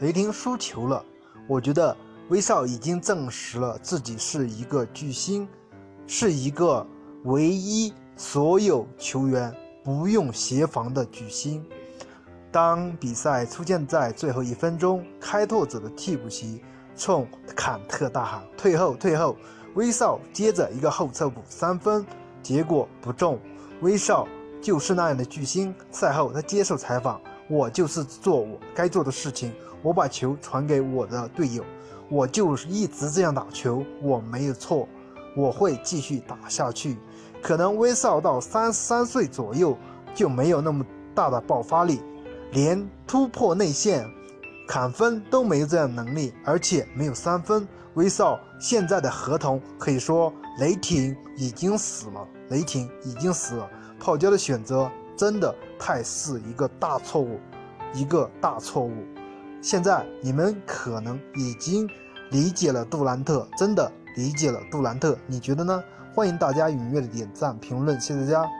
雷霆输球了。我觉得威少已经证实了自己是一个巨星，是一个唯一所有球员不用协防的巨星。当比赛出现在最后一分钟，开拓者的替补席冲坎特大喊：“退后，退后！”威少接着一个后撤步三分，结果不中。威少就是那样的巨星。赛后他接受采访：“我就是做我该做的事情，我把球传给我的队友，我就是一直这样打球，我没有错，我会继续打下去。”可能威少到三十三岁左右就没有那么大的爆发力。连突破内线、砍分都没有这样能力，而且没有三分。威少现在的合同可以说雷霆已经死了，雷霆已经死了。泡椒的选择真的太是一个大错误，一个大错误。现在你们可能已经理解了杜兰特，真的理解了杜兰特，你觉得呢？欢迎大家踊跃的点赞评论，谢谢大家。